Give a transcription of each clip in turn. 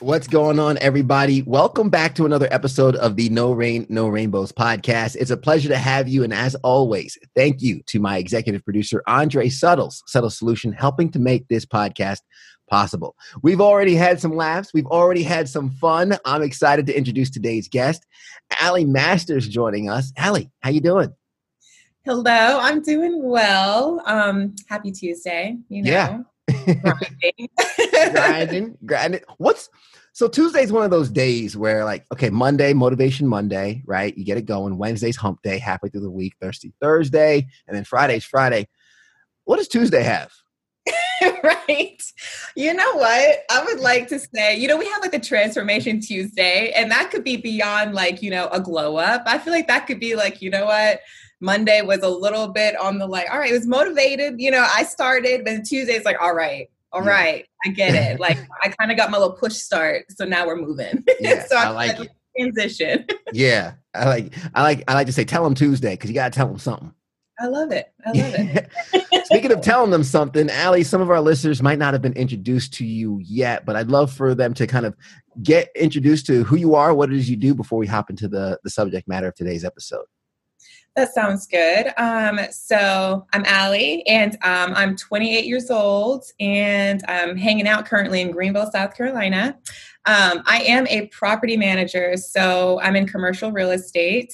What's going on, everybody? Welcome back to another episode of the No Rain, No Rainbows podcast. It's a pleasure to have you. And as always, thank you to my executive producer, Andre Suttles, Subtle Solution, helping to make this podcast possible. We've already had some laughs. We've already had some fun. I'm excited to introduce today's guest, Allie Masters, joining us. Allie, how you doing? Hello, I'm doing well. Um, happy Tuesday. You know. Yeah grinding. grinding, grinding. What's so Tuesday's one of those days where like, okay, Monday, motivation Monday, right? You get it going. Wednesday's hump day, halfway through the week, Thursday, Thursday, and then Friday's Friday. What does Tuesday have? right. You know what? I would like to say, you know, we have like a transformation Tuesday, and that could be beyond like, you know, a glow up. I feel like that could be like, you know what? Monday was a little bit on the like, all right, it was motivated. You know, I started, but Tuesday's like, all right, all yeah. right, I get it. Like I kind of got my little push start, so now we're moving. Yeah, so I like it. transition. yeah, I like I like I like to say tell them Tuesday because you got to tell them something. I love it. I love it. Speaking of telling them something, Allie, some of our listeners might not have been introduced to you yet, but I'd love for them to kind of get introduced to who you are, what it is you do before we hop into the, the subject matter of today's episode. That sounds good. Um, so I'm Allie, and um, I'm 28 years old, and I'm hanging out currently in Greenville, South Carolina. Um, I am a property manager, so I'm in commercial real estate.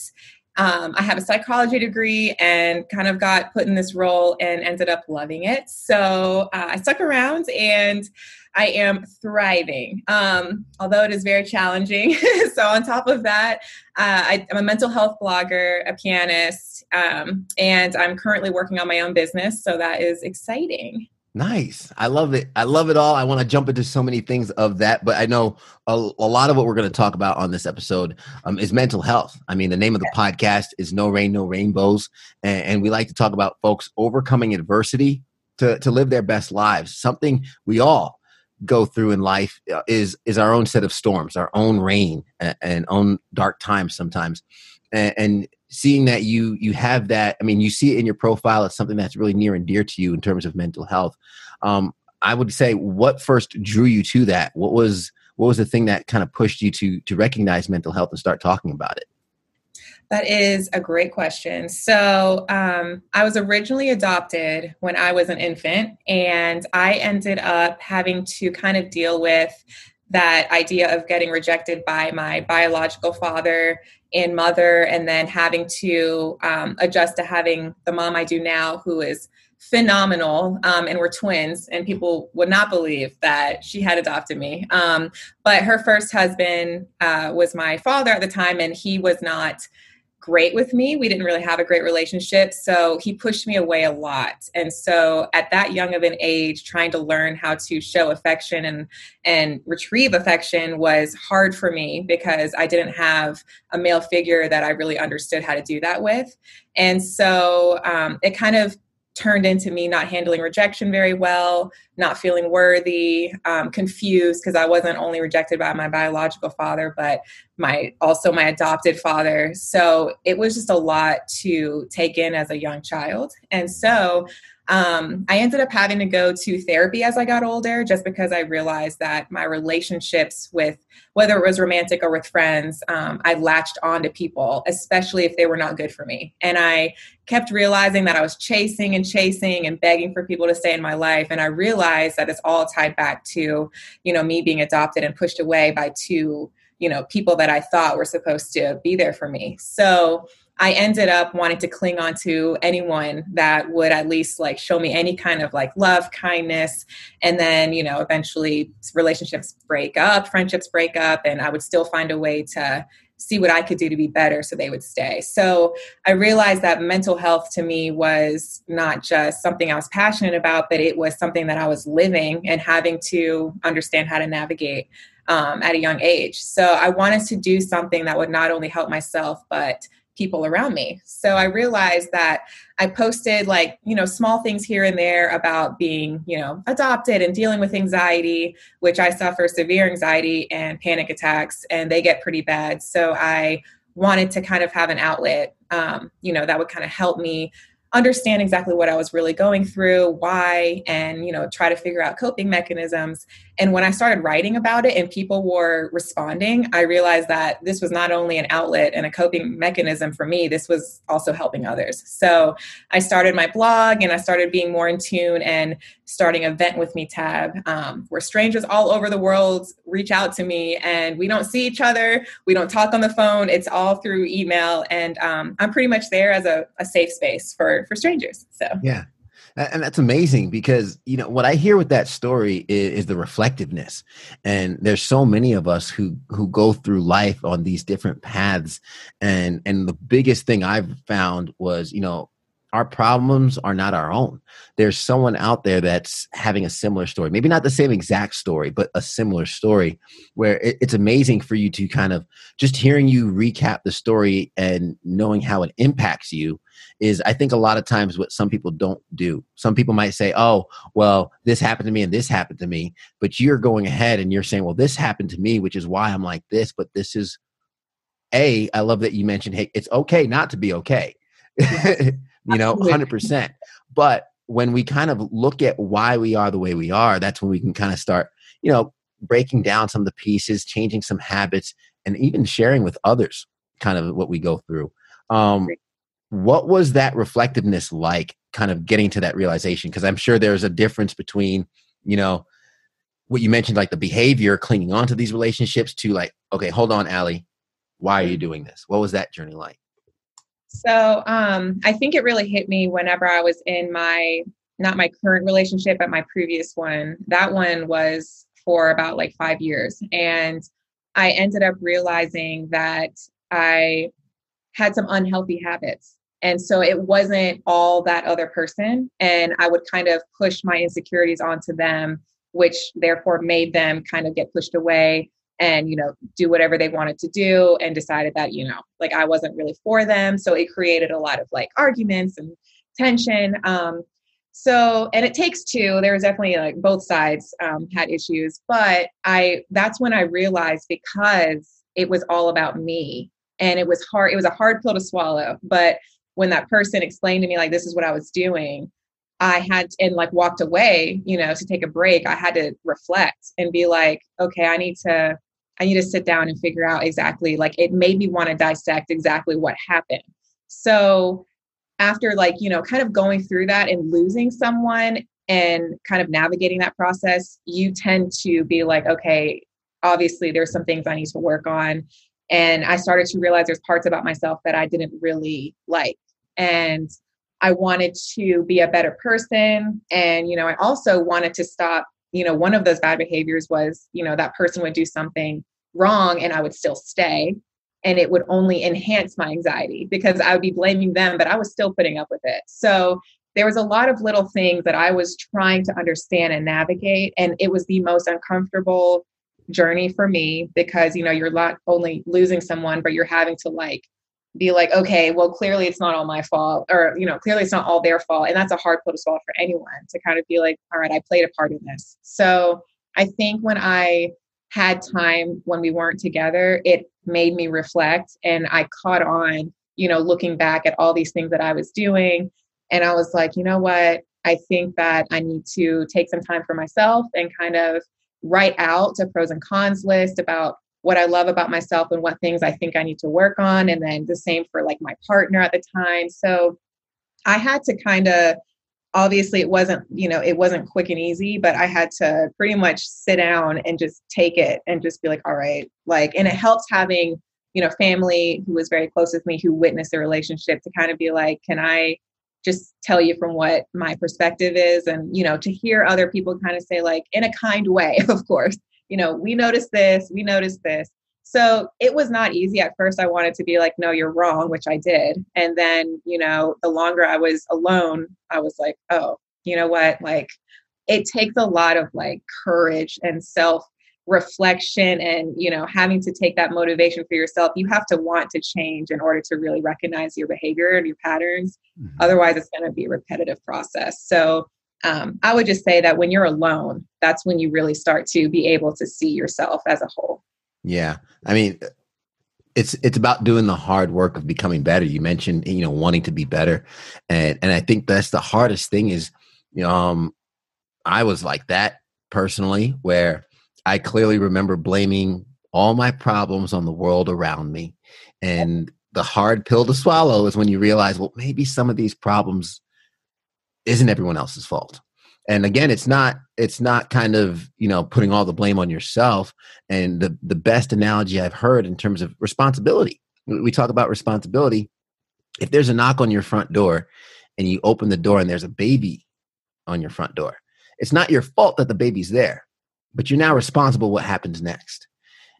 Um, I have a psychology degree and kind of got put in this role and ended up loving it. So uh, I stuck around and I am thriving, um, although it is very challenging. so, on top of that, uh, I, am a mental health blogger, a pianist, um, and I'm currently working on my own business. So, that is exciting. Nice. I love it. I love it all. I want to jump into so many things of that, but I know a, a lot of what we're going to talk about on this episode um, is mental health. I mean, the name of the podcast is No Rain, No Rainbows. And, and we like to talk about folks overcoming adversity to, to live their best lives, something we all go through in life uh, is is our own set of storms, our own rain and, and own dark times sometimes. And, and, seeing that you you have that, I mean, you see it in your profile. It's something that's really near and dear to you in terms of mental health. Um, I would say, what first drew you to that? What was what was the thing that kind of pushed you to to recognize mental health and start talking about it? That is a great question. So, um, I was originally adopted when I was an infant, and I ended up having to kind of deal with that idea of getting rejected by my biological father and mother, and then having to um, adjust to having the mom I do now, who is phenomenal um, and we're twins and people would not believe that she had adopted me um, but her first husband uh, was my father at the time and he was not great with me. We didn't really have a great relationship. So he pushed me away a lot. And so at that young of an age, trying to learn how to show affection and and retrieve affection was hard for me because I didn't have a male figure that I really understood how to do that with. And so um, it kind of turned into me not handling rejection very well, not feeling worthy, um, confused because I wasn't only rejected by my biological father, but my also my adopted father. So it was just a lot to take in as a young child. And so um, I ended up having to go to therapy as I got older just because I realized that my relationships with, whether it was romantic or with friends, um, I latched on to people, especially if they were not good for me. And I kept realizing that I was chasing and chasing and begging for people to stay in my life. And I realized that it's all tied back to, you know, me being adopted and pushed away by two, you know, people that I thought were supposed to be there for me. So, I ended up wanting to cling on to anyone that would at least like show me any kind of like love, kindness. And then, you know, eventually relationships break up, friendships break up, and I would still find a way to see what I could do to be better so they would stay. So I realized that mental health to me was not just something I was passionate about, but it was something that I was living and having to understand how to navigate um, at a young age. So I wanted to do something that would not only help myself, but people around me. So I realized that I posted like, you know, small things here and there about being, you know, adopted and dealing with anxiety, which I suffer severe anxiety and panic attacks, and they get pretty bad. So I wanted to kind of have an outlet, um, you know, that would kind of help me understand exactly what I was really going through, why, and you know, try to figure out coping mechanisms. And when I started writing about it and people were responding, I realized that this was not only an outlet and a coping mechanism for me, this was also helping others. So I started my blog and I started being more in tune and starting a Vent With Me tab. Um, where strangers all over the world. Reach out to me and we don't see each other, we don't talk on the phone, it's all through email. And um, I'm pretty much there as a, a safe space for, for strangers. So, yeah. And that's amazing because you know what i hear with that story is, is, the reflectiveness. And there's so many of us who who go through life on these different paths. And and the biggest thing i've found was you know our problems are not our own. There's someone out there that's having a similar story, maybe not the same exact story, but a similar story where it, it's amazing for you to kind of just hearing you recap the story and knowing how it impacts you is, I think, a lot of times what some people don't do. Some people might say, oh, well, this happened to me and this happened to me. But you're going ahead and you're saying, well, this happened to me, which is why I'm like this, but this is. A, I love that you mentioned, hey, it's okay not to be okay. you know, 100%. But when we kind of look at why we are the way we are, that's when we can kind of start, you know, breaking down some of the pieces, changing some habits, and even sharing with others kind of what we go through. Um, what was that reflectiveness like, kind of getting to that realization? Because I'm sure there's a difference between, you know, what you mentioned, like the behavior, clinging on to these relationships, to like, okay, hold on, Allie, why are you doing this? What was that journey like? So um, I think it really hit me whenever I was in my not my current relationship, but my previous one. That one was for about like five years, and I ended up realizing that I had some unhealthy habits. And so it wasn't all that other person. And I would kind of push my insecurities onto them, which therefore made them kind of get pushed away and you know do whatever they wanted to do and decided that you know like i wasn't really for them. So it created a lot of like arguments and tension um so and it takes two. There was definitely like both sides um, had issues but i that's when i realized because it was all about me and it was hard it was a hard pill to swallow. But when that person explained to me like this is what i was doing I had and like walked away, you know, to take a break. I had to reflect and be like, okay, I need to I need to sit down and figure out exactly like it made me want to dissect exactly what happened. So after like, you know, kind of going through that and losing someone and kind of navigating that process, you tend to be like, okay, obviously there's some things I need to work on. And I started to realize there's parts about myself that I didn't really like. And I wanted to be a better person. And, you know, I also wanted to stop, you know, one of those bad behaviors was, you know, that person would do something wrong and I would still stay. And it would only enhance my anxiety because I would be blaming them, but I was still putting up with it. So there was a lot of little things that I was trying to understand and navigate. And it was the most uncomfortable journey for me because, you know, you're not only losing someone, but you're having to like be like, okay, well, clearly it's not all my fault, or, you know, clearly it's not all their fault. And that's a hard pill to swallow for anyone to kind of be like, all right, I played a part in this. So I think when I had time when we weren't together, it made me reflect and I caught on, you know, looking back at all these things that I was doing. And I was like, you know what? I think that I need to take some time for myself and kind of write out a pros and cons list about what I love about myself and what things I think I need to work on. And then the same for like my partner at the time. So I had to kind of obviously it wasn't you know it wasn't quick and easy but i had to pretty much sit down and just take it and just be like all right like and it helps having you know family who was very close with me who witnessed the relationship to kind of be like can i just tell you from what my perspective is and you know to hear other people kind of say like in a kind way of course you know we noticed this we noticed this so it was not easy at first. I wanted to be like, no, you're wrong, which I did. And then, you know, the longer I was alone, I was like, oh, you know what? Like, it takes a lot of like courage and self reflection and you know having to take that motivation for yourself you have to want to change in order to really recognize your behavior and your patterns mm-hmm. otherwise it's going to be a repetitive process so um, i would just say that when you're alone that's when you really start to be able to see yourself as a whole. Yeah. I mean it's it's about doing the hard work of becoming better. You mentioned you know wanting to be better. And and i think that's the hardest thing is you know um i was like that personally where I clearly remember blaming all my problems on the world around me. And the hard pill to swallow is when you realize, well, maybe some of these problems isn't everyone else's fault. And again, it's not it's not kind of, you know, putting all the blame on yourself. And the the best analogy I've heard in terms of responsibility. We talk about responsibility. If there's a knock on your front door and you open the door and there's a baby on your front door, it's not your fault that the baby's there but you're now responsible what happens next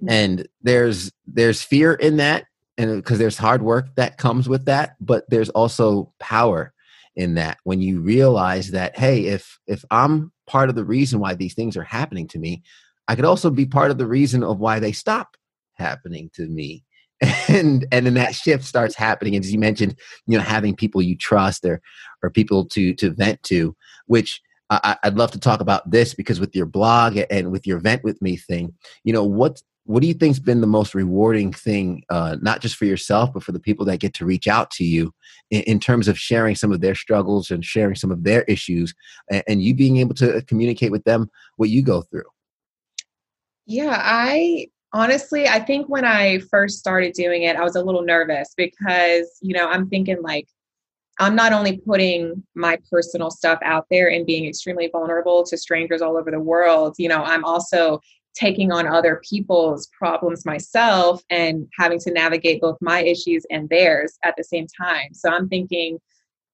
mm-hmm. and there's there's fear in that and because there's hard work that comes with that but there's also power in that when you realize that hey if if i'm part of the reason why these things are happening to me i could also be part of the reason of why they stop happening to me. And and then that shift starts happening as you mentioned you know having people you trust or or people to to vent to which I, would love to talk about this because with your blog and with your vent with me thing, you know, what what do you think's been the most rewarding thing, uh, not just for yourself, but for the people that get to reach out to you in, in terms of sharing some of their struggles and sharing some of their issues, and, and you being able to communicate with them what you go through? Yeah, I honestly, I think when I first started doing it, I was a little nervous because, you know, I'm thinking like, I'm not only putting my personal stuff out there and being extremely vulnerable to strangers all over the world, you know, I'm also taking on other people's problems myself and having to navigate both my issues and theirs at the same time. So I'm thinking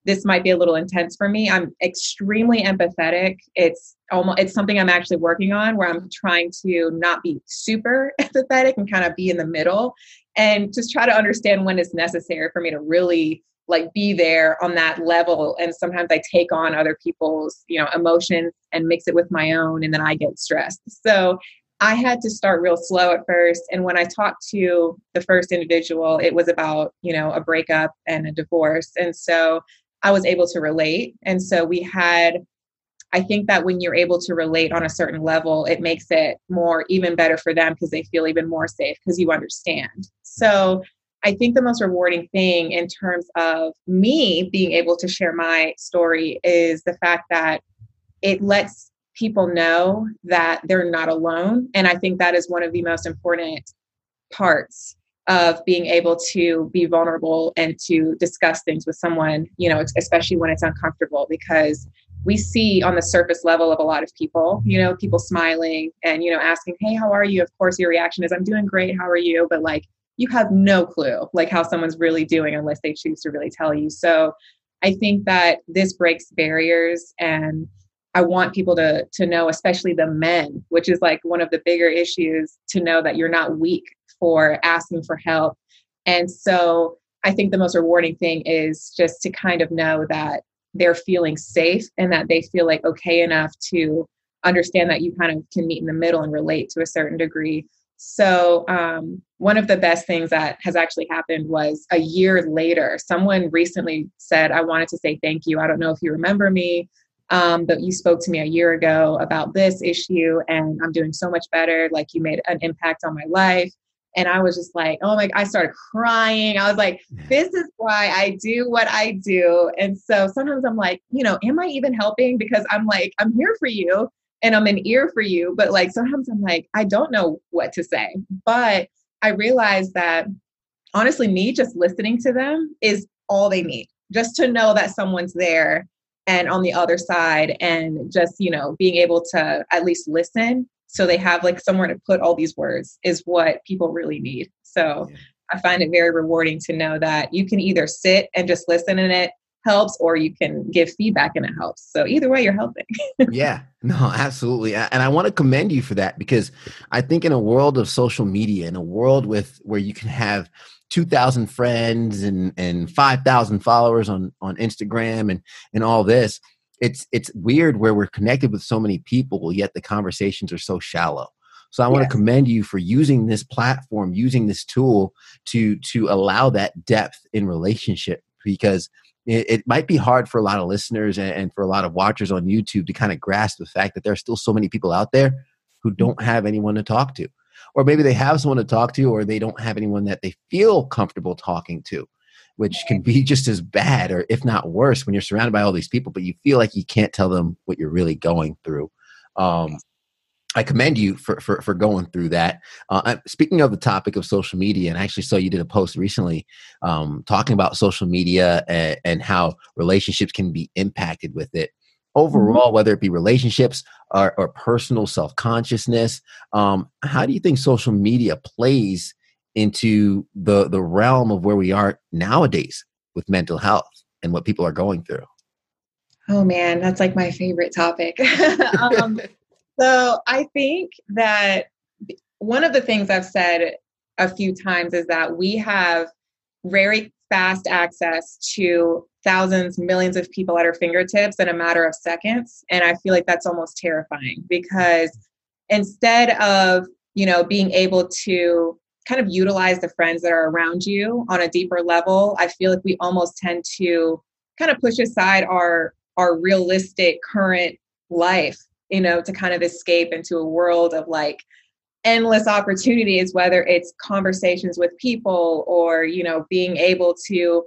this might be a little intense for me. I'm extremely empathetic. It's almost it's something I'm actually working on where I'm trying to not be super empathetic and kind of be in the middle and just try to understand when it's necessary for me to really like be there on that level and sometimes i take on other people's you know emotions and mix it with my own and then i get stressed so i had to start real slow at first and when i talked to the first individual it was about you know a breakup and a divorce and so i was able to relate and so we had I think that when you're able to relate on a certain level, it makes it more even better for them because they feel even more safe because you understand. So I think the most rewarding thing in terms of me being able to share my story is the fact that it lets people know that they're not alone. And I think that is one of the most important parts of being able to be vulnerable and to discuss things with someone, you know, especially when it's uncomfortable, because we see on the surface level of a lot of people, you know, people smiling and, you know, asking, Hey, how are you? Of course, your reaction is, I'm doing great. How are you? But like, you have no clue like how someone's really doing unless they choose to really tell you. So I think that this breaks barriers and I want people to to know especially the men, which is like one of the bigger issues to know that you're not weak for asking for help. And so I think the most rewarding thing is just to kind of know that they're feeling safe and that they feel like okay enough to understand that you kind of can meet in the middle and relate to a certain degree so, um, one of the best things that has actually happened was a year later, someone recently said, I wanted to say thank you. I don't know if you remember me, um, but you spoke to me a year ago about this issue, and I'm doing so much better. Like, you made an impact on my life. And I was just like, oh my, I started crying. I was like, this is why I do what I do. And so sometimes I'm like, you know, am I even helping? Because I'm like, I'm here for you and I'm an ear for you. But like sometimes I'm like, I don't know what to say. But I realize that honestly, me just listening to them is all they need. Just to know that someone's there and on the other side and just, you know, being able to at least listen. So they have like somewhere to put all these words is what people really need. So yeah. I find it very rewarding to know that you can either sit and just listen and it helps or you can give feedback and it helps. So either way you're helping. Yeah. No absolutely. And i want to commend you for that because i think in a world of social media in a world with where you can have 2000 friends and and 5000 followers on on instagram and and all this it's it's weird where we're connected with so many people yet the conversations are so shallow So I want to commend you for using this platform, using this tool to to allow that depth in relationship because it, it might be hard for a lot of listeners and, and for a lot of watchers on YouTube to kind of grasp the fact that there are still so many people out there who don't mm-hmm. have anyone to talk to. Or maybe they have someone to talk to, or they don't have anyone that they feel comfortable talking to which can be just as bad or if not worse when you're surrounded by all these people but you feel like you can't tell them what you're really going through um, I commend you for, for, for going through that. Uh, speaking of the topic of social media, and I actually saw you did a post recently um, talking about social media and, and, how relationships can be impacted with it. Overall, mm-hmm. whether it be relationships or, or personal self consciousness, um, how do you think social media plays into the the realm of where we are nowadays with mental health and what people are going through? Oh man, that's like my favorite topic. um, so I think that one of the things I've said a few times is that we have very fast access to thousands, millions of people at our fingertips in a matter of seconds. And I feel like that's almost terrifying because instead of, you know, being able to kind of utilize the friends that are around you on a deeper level, I feel like we almost tend to kind of push aside our our realistic current life you know, to kind of escape into a world of like endless opportunities, whether it's conversations with people or, you know, being able to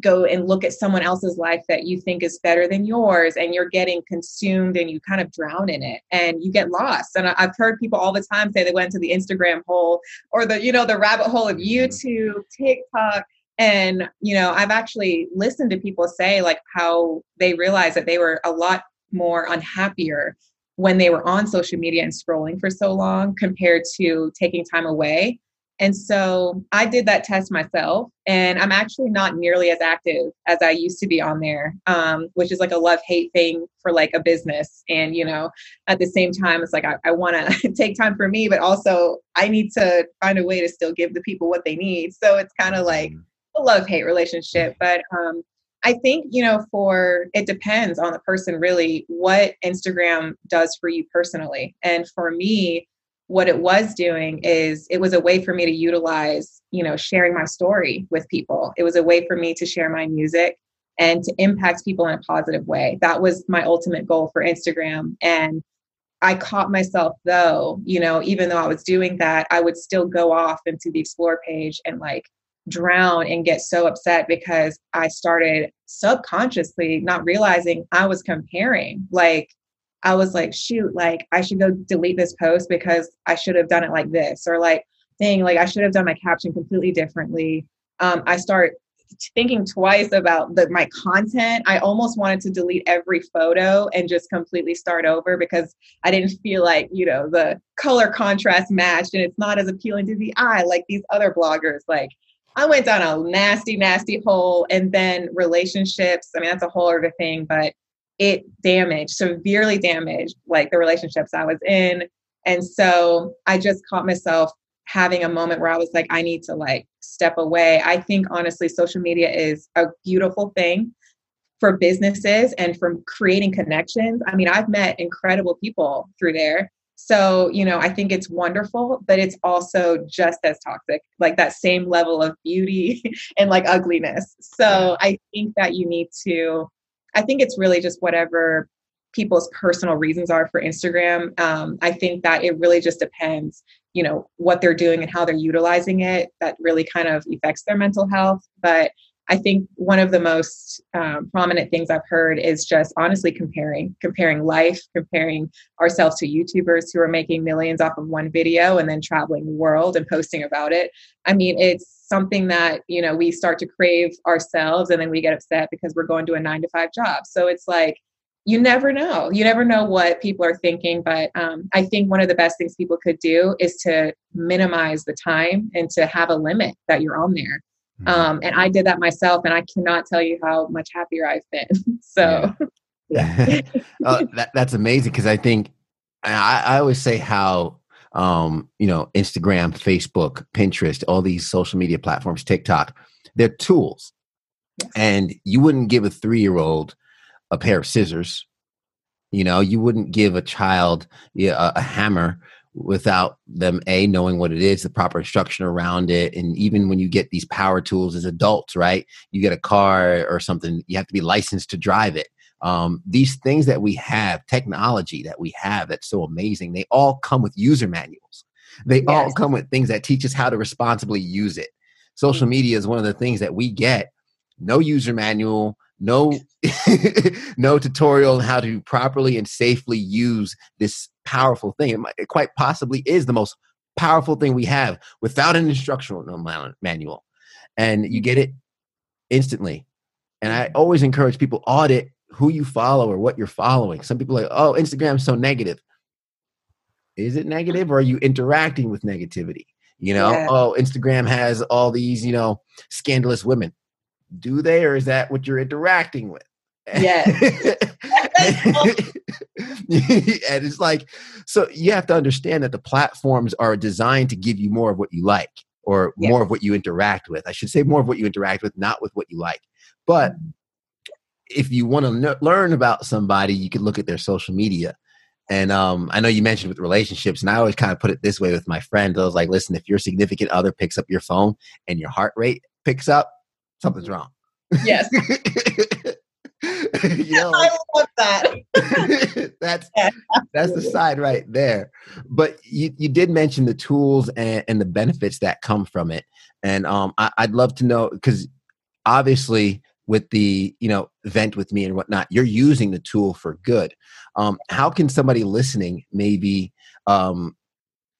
go and look at someone else's life that you think is better than yours and you're getting consumed and you kind of drown in it and you get lost and i've heard people all the time say they went to the instagram hole or the you know the rabbit hole of mm-hmm. youtube tiktok and you know i've actually listened to people say like how they realized that they were a lot more unhappier when they were on social media and scrolling for so long compared to taking time away. And so I did that test myself, and I'm actually not nearly as active as I used to be on there, um, which is like a love hate thing for like a business. And, you know, at the same time, it's like I, I want to take time for me, but also I need to find a way to still give the people what they need. So it's kind of like mm-hmm. a love hate relationship. But um, I think, you know, for it depends on the person really what Instagram does for you personally. And for me, what it was doing is it was a way for me to utilize, you know, sharing my story with people. It was a way for me to share my music and to impact people in a positive way. That was my ultimate goal for Instagram. And I caught myself though, you know, even though I was doing that, I would still go off into the explore page and like drown and get so upset because I started subconsciously not realizing I was comparing. Like, I was like, shoot, like, I should go delete this post because I should have done it like this, or like, thing, like, I should have done my caption completely differently. Um, I start thinking twice about the, my content. I almost wanted to delete every photo and just completely start over because I didn't feel like, you know, the color contrast matched and it's not as appealing to the eye like these other bloggers. Like, I went down a nasty, nasty hole. And then relationships, I mean, that's a whole other thing, but it damaged, severely damaged, like the relationships I was in. And so I just caught myself having a moment where I was like, I need to like step away. I think honestly, social media is a beautiful thing for businesses and from creating connections. I mean, I've met incredible people through there. So, you know, I think it's wonderful, but it's also just as toxic, like that same level of beauty and like ugliness. So, I think that you need to, I think it's really just whatever people's personal reasons are for Instagram. Um, I think that it really just depends, you know, what they're doing and how they're utilizing it. That really kind of affects their mental health. But I think one of the most um, prominent things I've heard is just honestly comparing, comparing life, comparing ourselves to YouTubers who are making millions off of one video and then traveling the world and posting about it. I mean, it's something that, you know, we start to crave ourselves and then we get upset because we're going to a nine to five job. So it's like, you never know. You never know what people are thinking. But um, I think one of the best things people could do is to minimize the time and to have a limit that you're on there. Um, and I did that myself, and I cannot tell you how much happier I've been. so, yeah. uh, that, that's amazing because I think I, I always say how um, you know Instagram, Facebook, Pinterest, all these social media platforms, TikTok, they're tools, yes. and you wouldn't give a three year old a pair of scissors. You know, you wouldn't give a child a, a hammer without them a knowing what it is the proper instruction around it. And even when you get these power tools as adults right you get a car or something you have to be licensed to drive it. Um, these things that we have technology that we have that's so amazing they all come with user manuals. They yes. all come with things that teach us how to responsibly use it. Social mm-hmm. media is one of the things that we get. No user manual no no tutorial on how to properly and safely use this powerful thing. It, might, it quite possibly is the most powerful thing we have without an instructional manual. And you get it instantly. And i always encourage people audit who you follow or what you're following. Some people are like oh instagram's so negative. Is it negative or are you interacting with negativity? You know yeah. oh instagram has all these you know scandalous women. Do they or is that what you're interacting with? Yes and it's like so you have to understand that the platforms are designed to give you more of what you like or yes. more of what you interact with i should say more of what you interact with not with what you like but mm-hmm. if you want to learn about somebody you can look at their social media and um, I know you mentioned with relationships, and I always kind of put it this way with my friends. I was like, listen, if your significant other picks up your phone and your heart rate picks up, something's wrong. Yes. I love that. that's yeah, that's the side right there. But you, you did mention the tools and, and the benefits that come from it, and um, I, I'd love to know because obviously with the you know vent with me and whatnot you're using the tool for good um, how can somebody listening maybe um,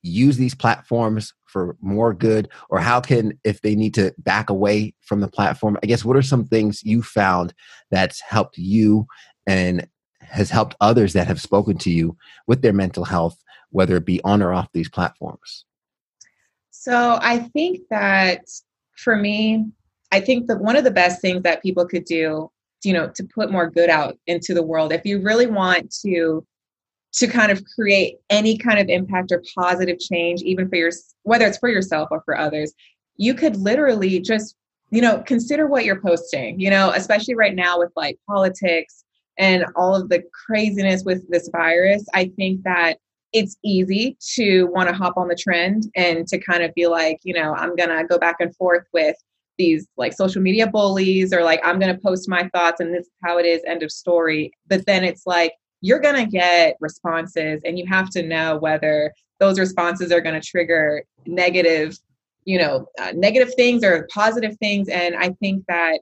use these platforms for more good or how can if they need to back away from the platform i guess what are some things you found that's helped you and has helped others that have spoken to you with their mental health whether it be on or off these platforms? So i think that for me i think that one of the best things that people could do you know to put more good out into the world if you really want to to kind of create any kind of impact or positive change even for your whether it's for yourself or for others you could literally just you know consider what you're posting you know especially right now with like politics and all of the craziness with this virus. I think that it's easy to want to hop on the trend and to kind of be like you know i'm gonna go back and forth with these like social media bullies or like i'm gonna post my thoughts and this is how it is end of story. But then it's like you're going to get responses and you have to know whether those responses are going to trigger negative you know uh, negative things or positive things. And i think that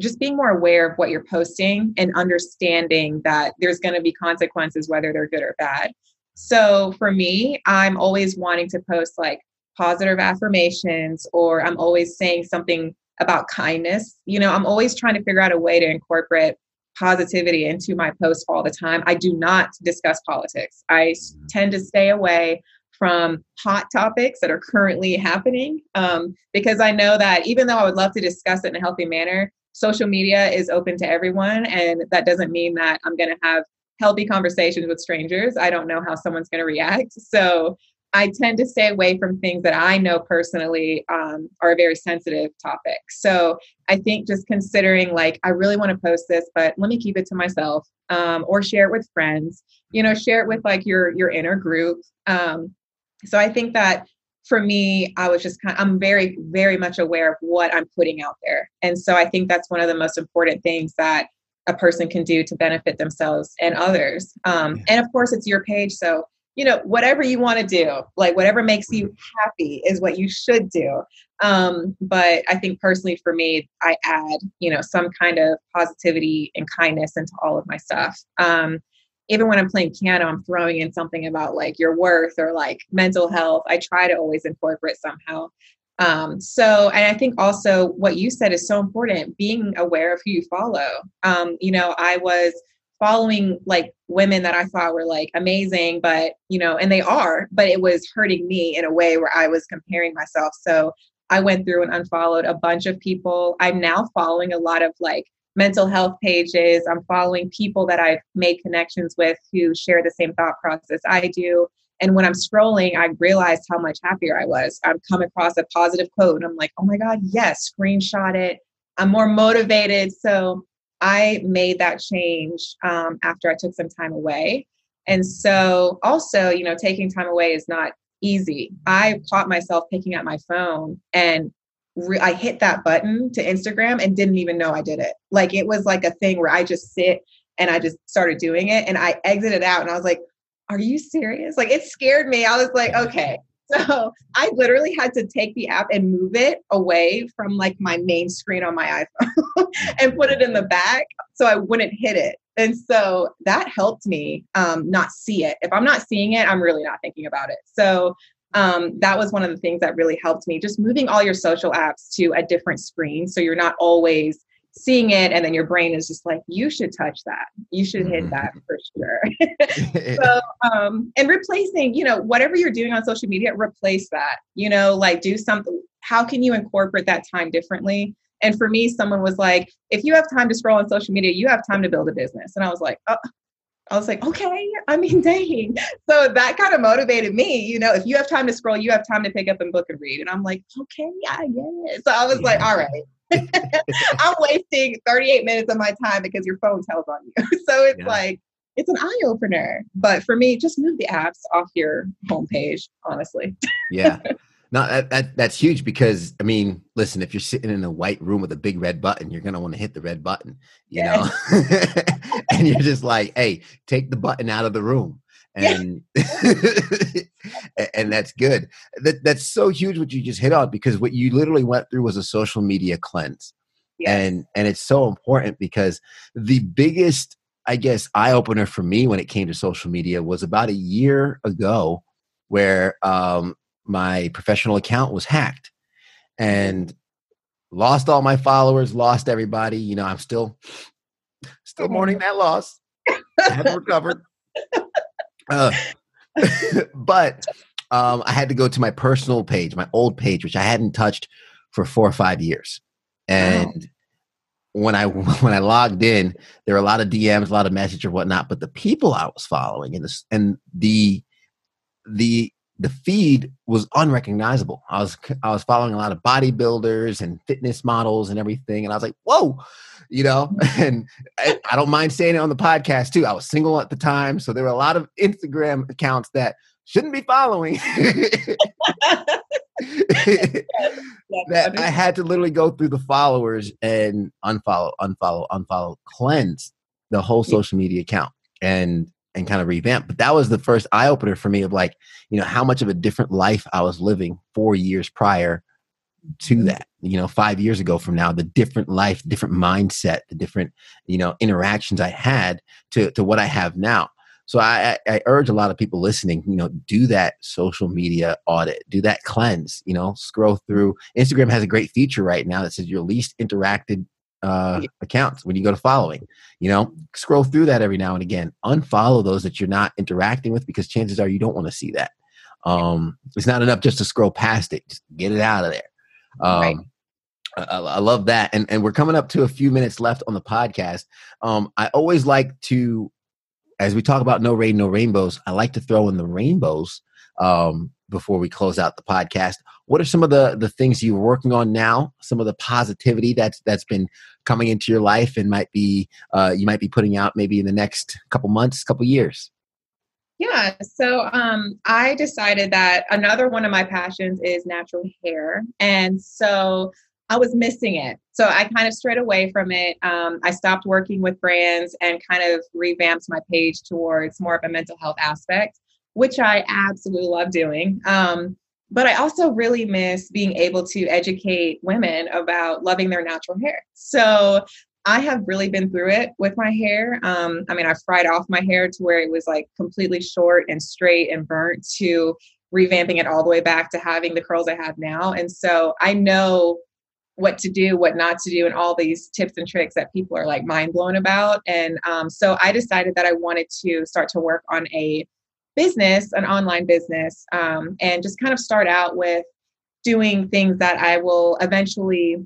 just being more aware of what you're posting and understanding that there's going to be consequences whether they're good or bad. So for me i'm always wanting to post like positive affirmations or i'm always saying something about kindness. You know i'm always trying to figure out a way to incorporate positivity into my posts all the time. I do not discuss politics. I tend to stay away from hot topics that are currently happening um, because I know that even though I would love to discuss it in a healthy manner, social media is open to everyone. And that doesn't mean that I'm going to have healthy conversations with strangers. I don't know how someone's going to react. So I tend to stay away from things that I know personally um, are a very sensitive topic. So I think just considering like I really want to post this, but let me keep it to myself, um, or share it with friends. You know, share it with like your your inner group. Um, so I think that for me, I was just kind. Of, I'm very very much aware of what I'm putting out there, and so I think that's one of the most important things that a person can do to benefit themselves and others. Um, and of course, it's your page, so you know whatever you want to do like whatever makes you happy is what you should do. Um, but i think personally for me i add you know some kind of positivity and kindness into all of my stuff. Um, even when i'm playing piano i'm throwing in something about like your worth or like mental health. I try to always incorporate somehow. Um, so and i think also what you said is so important being aware of who you follow. Um, you know i was following like women that I thought were like amazing, but you know, and they are, but it was hurting me in a way where I was comparing myself. So I went through and unfollowed a bunch of people. I'm now following a lot of like mental health pages. I'm following people that I've made connections with who share the same thought process I do. And when I'm scrolling, I realized how much happier I was. I've come across a positive quote and I'm like, oh my God, yes, screenshot it. I'm more motivated. So I made that change um, after I took some time away. And so, also, you know, taking time away is not easy. I caught myself picking up my phone and re- I hit that button to Instagram and didn't even know I did it. Like it was like a thing where I just sit and I just started doing it and I exited out and I was like, are you serious? Like it scared me. I was like, okay. So I literally had to take the app and move it away from like my main screen on my iPhone and put it in the back so I wouldn't hit it. And so that helped me um, not see it. If I'm not seeing it, I'm really not thinking about it. So um, that was one of the things that really helped me. Just moving all your social apps to a different screen so you're not always seeing it and then your brain is just like you should touch that you should hit mm-hmm. that for sure so um and replacing you know whatever you're doing on social media replace that you know like do something how can you incorporate that time differently and for me someone was like if you have time to scroll on social media you have time to build a business and i was like oh I was like, okay, I mean, dang. So that kind of motivated me. You know, if you have time to scroll, you have time to pick up a book and read. And I'm like, okay, I guess. So I was like, all right, I'm wasting 38 minutes of my time because your phone tells on you. so it's yeah. like, it's an eye opener. But for me, just move the apps off your homepage, honestly. yeah. No, that, that that's huge because I mean, listen, if you're sitting in a white room with a big red button, you're gonna want to hit the red button, you know. and you're just like, hey, take the button out of the room. And and that's good. That that's so huge what you just hit on because what you literally went through was a social media cleanse. Yes. And and it's so important because the biggest, I guess, eye opener for me when it came to social media was about a year ago, where um, my professional account was hacked, and lost all my followers, lost everybody. You know, I'm still still mourning that loss. I haven't recovered. Uh, but um, I had to go to my personal page, my old page, which I hadn't touched for four or five years. And wow. when I when I logged in, there were a lot of DMs, a lot of messages or whatnot. But the people I was following and the and the the the feed was unrecognizable. I was I was following a lot of bodybuilders and fitness models and everything, and I was like, "Whoa!" you know, and I, I, don't mind saying it on the podcast too. I was single at the time, so there were a lot of Instagram accounts that shouldn't be following. that I had to literally go through the followers and unfollow, unfollow, unfollow, cleanse the whole social media account and and kind of revamp. But that was the first eye opener for me of like, you know, how much of a different life I was living four years prior to mm-hmm. that you know five years ago from now the different life different mindset the different you know interactions i had to to what i have now so I, I urge a lot of people listening you know do that social media audit do that cleanse you know scroll through instagram has a great feature right now that says your least interacted uh, accounts when you go to following. You know, scroll through that every now and again. Unfollow those that you're not interacting with because chances are you don't want to see that. Um, it's not enough just to scroll past it. Just get it out of there. Um, right. I, I, love that. And, and we're coming up to a few minutes left on the podcast. Um, I always like to, as we talk about no rain, no rainbows, I like to throw in the rainbows um, before we close out the podcast. What are some of the, the things you're working on now? Some of the positivity that's that's been coming into your life and might be uh, you might be putting out maybe in the next couple months, couple years. Yeah, so um, I decided that another one of my passions is natural hair. And so I was missing it. So I kind of strayed away from it. Um, I stopped working with brands and kind of revamped my page towards more of a mental health aspect, which I absolutely love doing. Um, but I also really miss being able to educate women about loving their natural hair. So I have really been through it with my hair. Um, I mean, I fried off my hair to where it was like completely short and straight and burnt to revamping it all the way back to having the curls I have now. And so I know what to do, what not to do, and all these tips and tricks that people are like mind blown about. And um, so I decided that I wanted to start to work on a business, an online business, um, and just kind of start out with doing things that I will eventually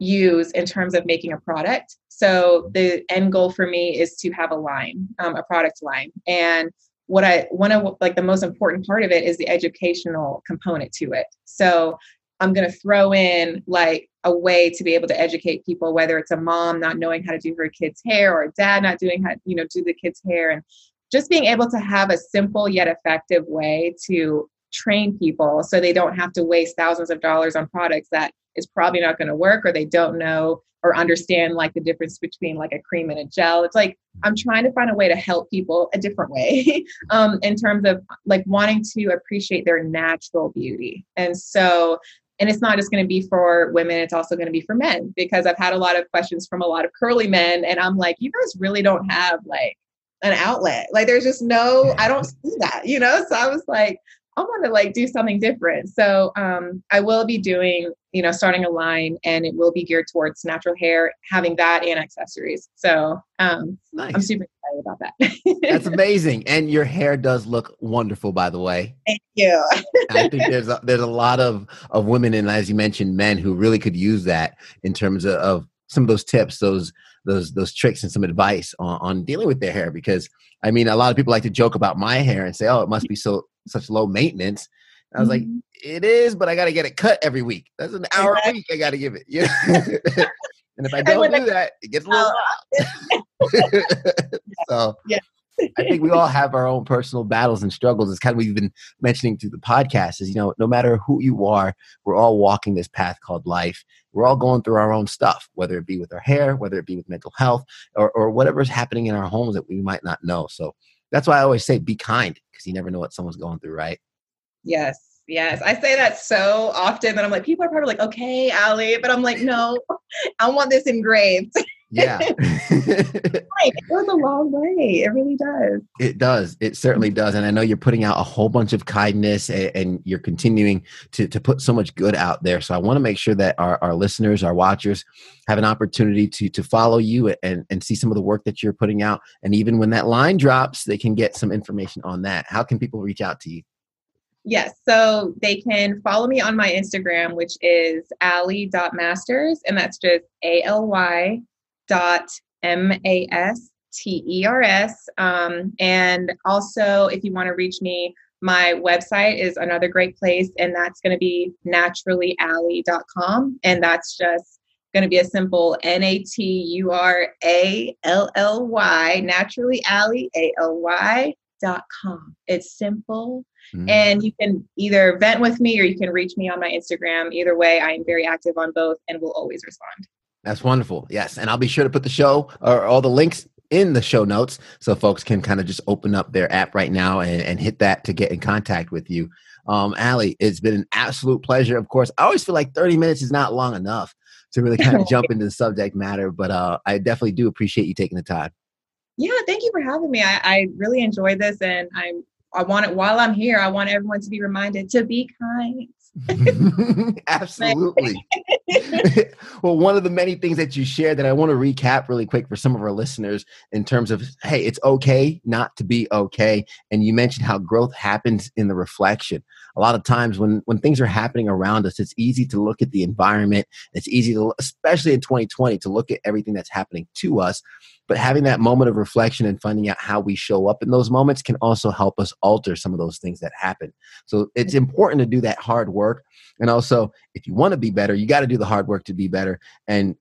use in terms of making a product. So the end goal for me is to have a line, um, a product line. And what I one of like the most important part of it is the educational component to it. So I'm going to throw in like a way to be able to educate people, whether it's a mom not knowing how to do her kid's hair or a dad not doing how you know do the kid's hair, and just being able to have a simple yet effective way to train people so they don't have to waste thousands of dollars on products that is probably not going to work or they don't know or understand like the difference between like a cream and a gel. It's like i'm trying to find a way to help people a different way um, in terms of like wanting to appreciate their natural beauty. And so and it's not just going to be for women it's also going to be for men because i've had a lot of questions from a lot of curly men and i'm like you guys really don't have like an outlet. Like there's just no i don't see that you know? So i was like I want to like do something different. So um, I will be doing, you know, starting a line and it will be geared towards natural hair, having that and accessories. So um, nice. I'm super excited about that. That's amazing. And your hair does look wonderful, by the way. Thank you. I think there's a, there's a lot of, of women and as you mentioned, men who really could use that in terms of, of some of those tips, those those those tricks and some advice on, on dealing with their hair because I mean a lot of people like to joke about my hair and say, oh, it must be so such low maintenance. I was mm-hmm. like, it is, but I got to get it cut every week. That's an hour exactly. a week I got to give it. Yeah. and if I don't do that, it gets a little so yeah. I think we all have our own personal battles and struggles. It's kind of we've been mentioning through the podcast is, you know, no matter who you are, we're all walking this path called life. We're all going through our own stuff, whether it be with our hair, whether it be with mental health, or, or whatever's happening in our homes that we might not know. So that's why I always say be kind because you never know what someone's going through, right? Yes. Yes, I say that so often that I'm like, people are probably like, okay, Allie, but I'm like, no, I want this engraved. Yeah. it goes a long way. It really does. It does. It certainly does. And I know you're putting out a whole bunch of kindness and, and you're continuing to, to put so much good out there. So I want to make sure that our, our listeners, our watchers have an opportunity to to follow you and, and see some of the work that you're putting out. And even when that line drops, they can get some information on that. How can people reach out to you? Yes, so they can follow me on my Instagram, which is aly.masters, and that's just A L Y dot M A S T E R S. Um, and also, if you want to reach me, my website is another great place, and that's going to be naturallyaly.com. And that's just going to be a simple N A T U R A L L Y, naturally Ally, A L Y dot com. It's simple. Mm-hmm. And you can either vent with me or you can reach me on my Instagram. Either way, I am very active on both and will always respond. That's wonderful. Yes. And I'll be sure to put the show or all the links in the show notes so folks can kind of just open up their app right now and, and hit that to get in contact with you. Um, Allie, it's been an absolute pleasure. Of course, I always feel like 30 minutes is not long enough to really kind of jump into the subject matter, but uh, I definitely do appreciate you taking the time. Yeah, thank you for having me. I, I really enjoyed this and I'm I want it while I'm here, I want everyone to be reminded to be kind. Absolutely. well, one of the many things that you shared that I want to recap really quick for some of our listeners in terms of, hey, it's okay not to be okay. And you mentioned how growth happens in the reflection. A lot of times when, when things are happening around us, it's easy to look at the environment. It's easy to, especially in 2020, to look at everything that's happening to us but having that moment of reflection and finding out how we show up in those moments can also help us alter some of those things that happen. So it's important to do that hard work. And also, if you want to be better, you got to do the hard work to be better. And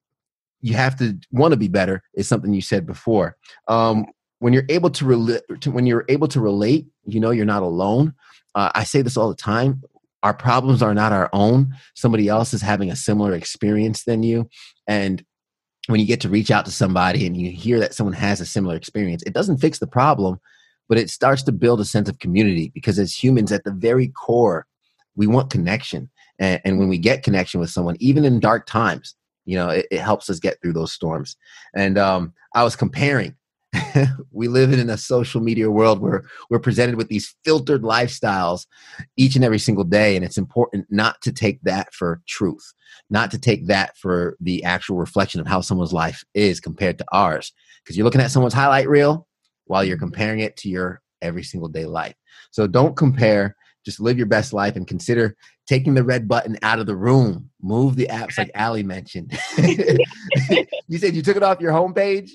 you have to want to be better is something you said before. Um, when you're able to relate, when you're able to relate, you know you're not alone. Uh, I say this all the time. Our problems are not our own. Somebody else is having a similar experience than you, and when you get to reach out to somebody and you hear that someone has a similar experience, it doesn't fix the problem, but it starts to build a sense of community because as humans, at the very core, we want connection. And, and when we get connection with someone, even in dark times, you know, it, it helps us get through those storms. And um, I was comparing. We live in a social media world where we're presented with these filtered lifestyles each and every single day and it's important not to take that for truth not to take that for the actual reflection of how someone's life is compared to ours. Because you're looking at someone's highlight reel while you're comparing it to your every single day life. So don't compare just live your best life and consider taking the red button out of the room move the apps like Allie mentioned you said you took it off your homepage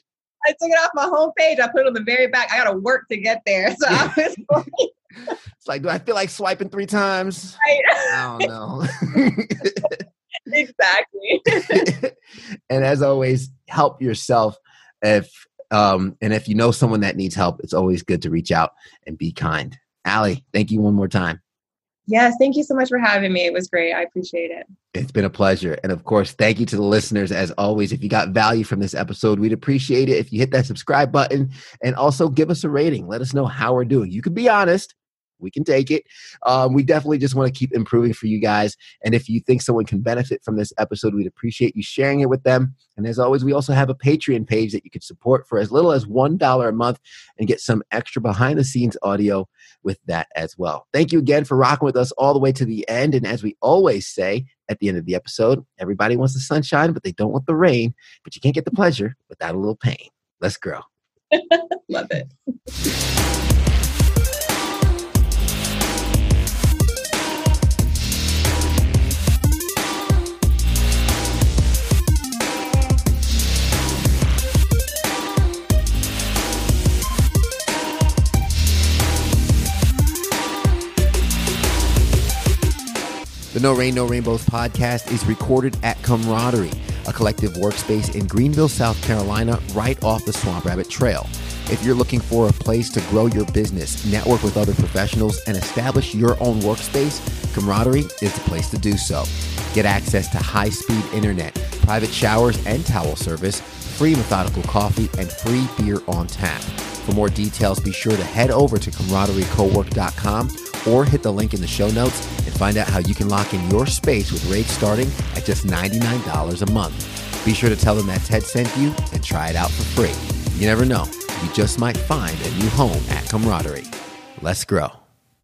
I took it off my homepage. I put it on the very back. I got to work to get there. So I was like, it's like, do I feel like swiping three times? Right. I don't know. exactly. and as always, help yourself. If Um, and if you know someone that needs help, it's always good to reach out and be kind. Allie, thank you one more time. Yes, thank you so much for having me. It was great. I appreciate it. It's been a pleasure. And of course, thank you to the listeners as always. If you got value from this episode, we'd appreciate it if you hit that subscribe button and also give us a rating. Let us know how we're doing. You can be honest we can take it. Um, we definitely just want to keep improving for you guys. And if you think someone can benefit from this episode, we'd appreciate you sharing it with them. And as always, we also have a Patreon page that you can support for as little as $1 a month and get some extra behind the scenes audio with that as well. Thank you again for rocking with us all the way to the end. And as we always say at the end of the episode, everybody wants the sunshine, but they don't want the rain. But you can't get the pleasure without a little pain. Let's grow. Love it. The No Rain, No Rainbows podcast is recorded at Camaraderie, a collective workspace in Greenville, South Carolina, right off the Swamp Rabbit Trail. If you're looking for a place to grow your business, network with other professionals, and establish your own workspace, Camaraderie is the place to do so. Get access to high speed internet, private showers and towel service, free methodical coffee, and free beer on tap. For more details, be sure to head over to camaraderiecowork.com or hit the link in the show notes and find out how you can lock in your space with rates starting at just $99 a month. Be sure to tell them that Ted sent you and try it out for free. You never know, you just might find a new home at Camaraderie. Let's grow.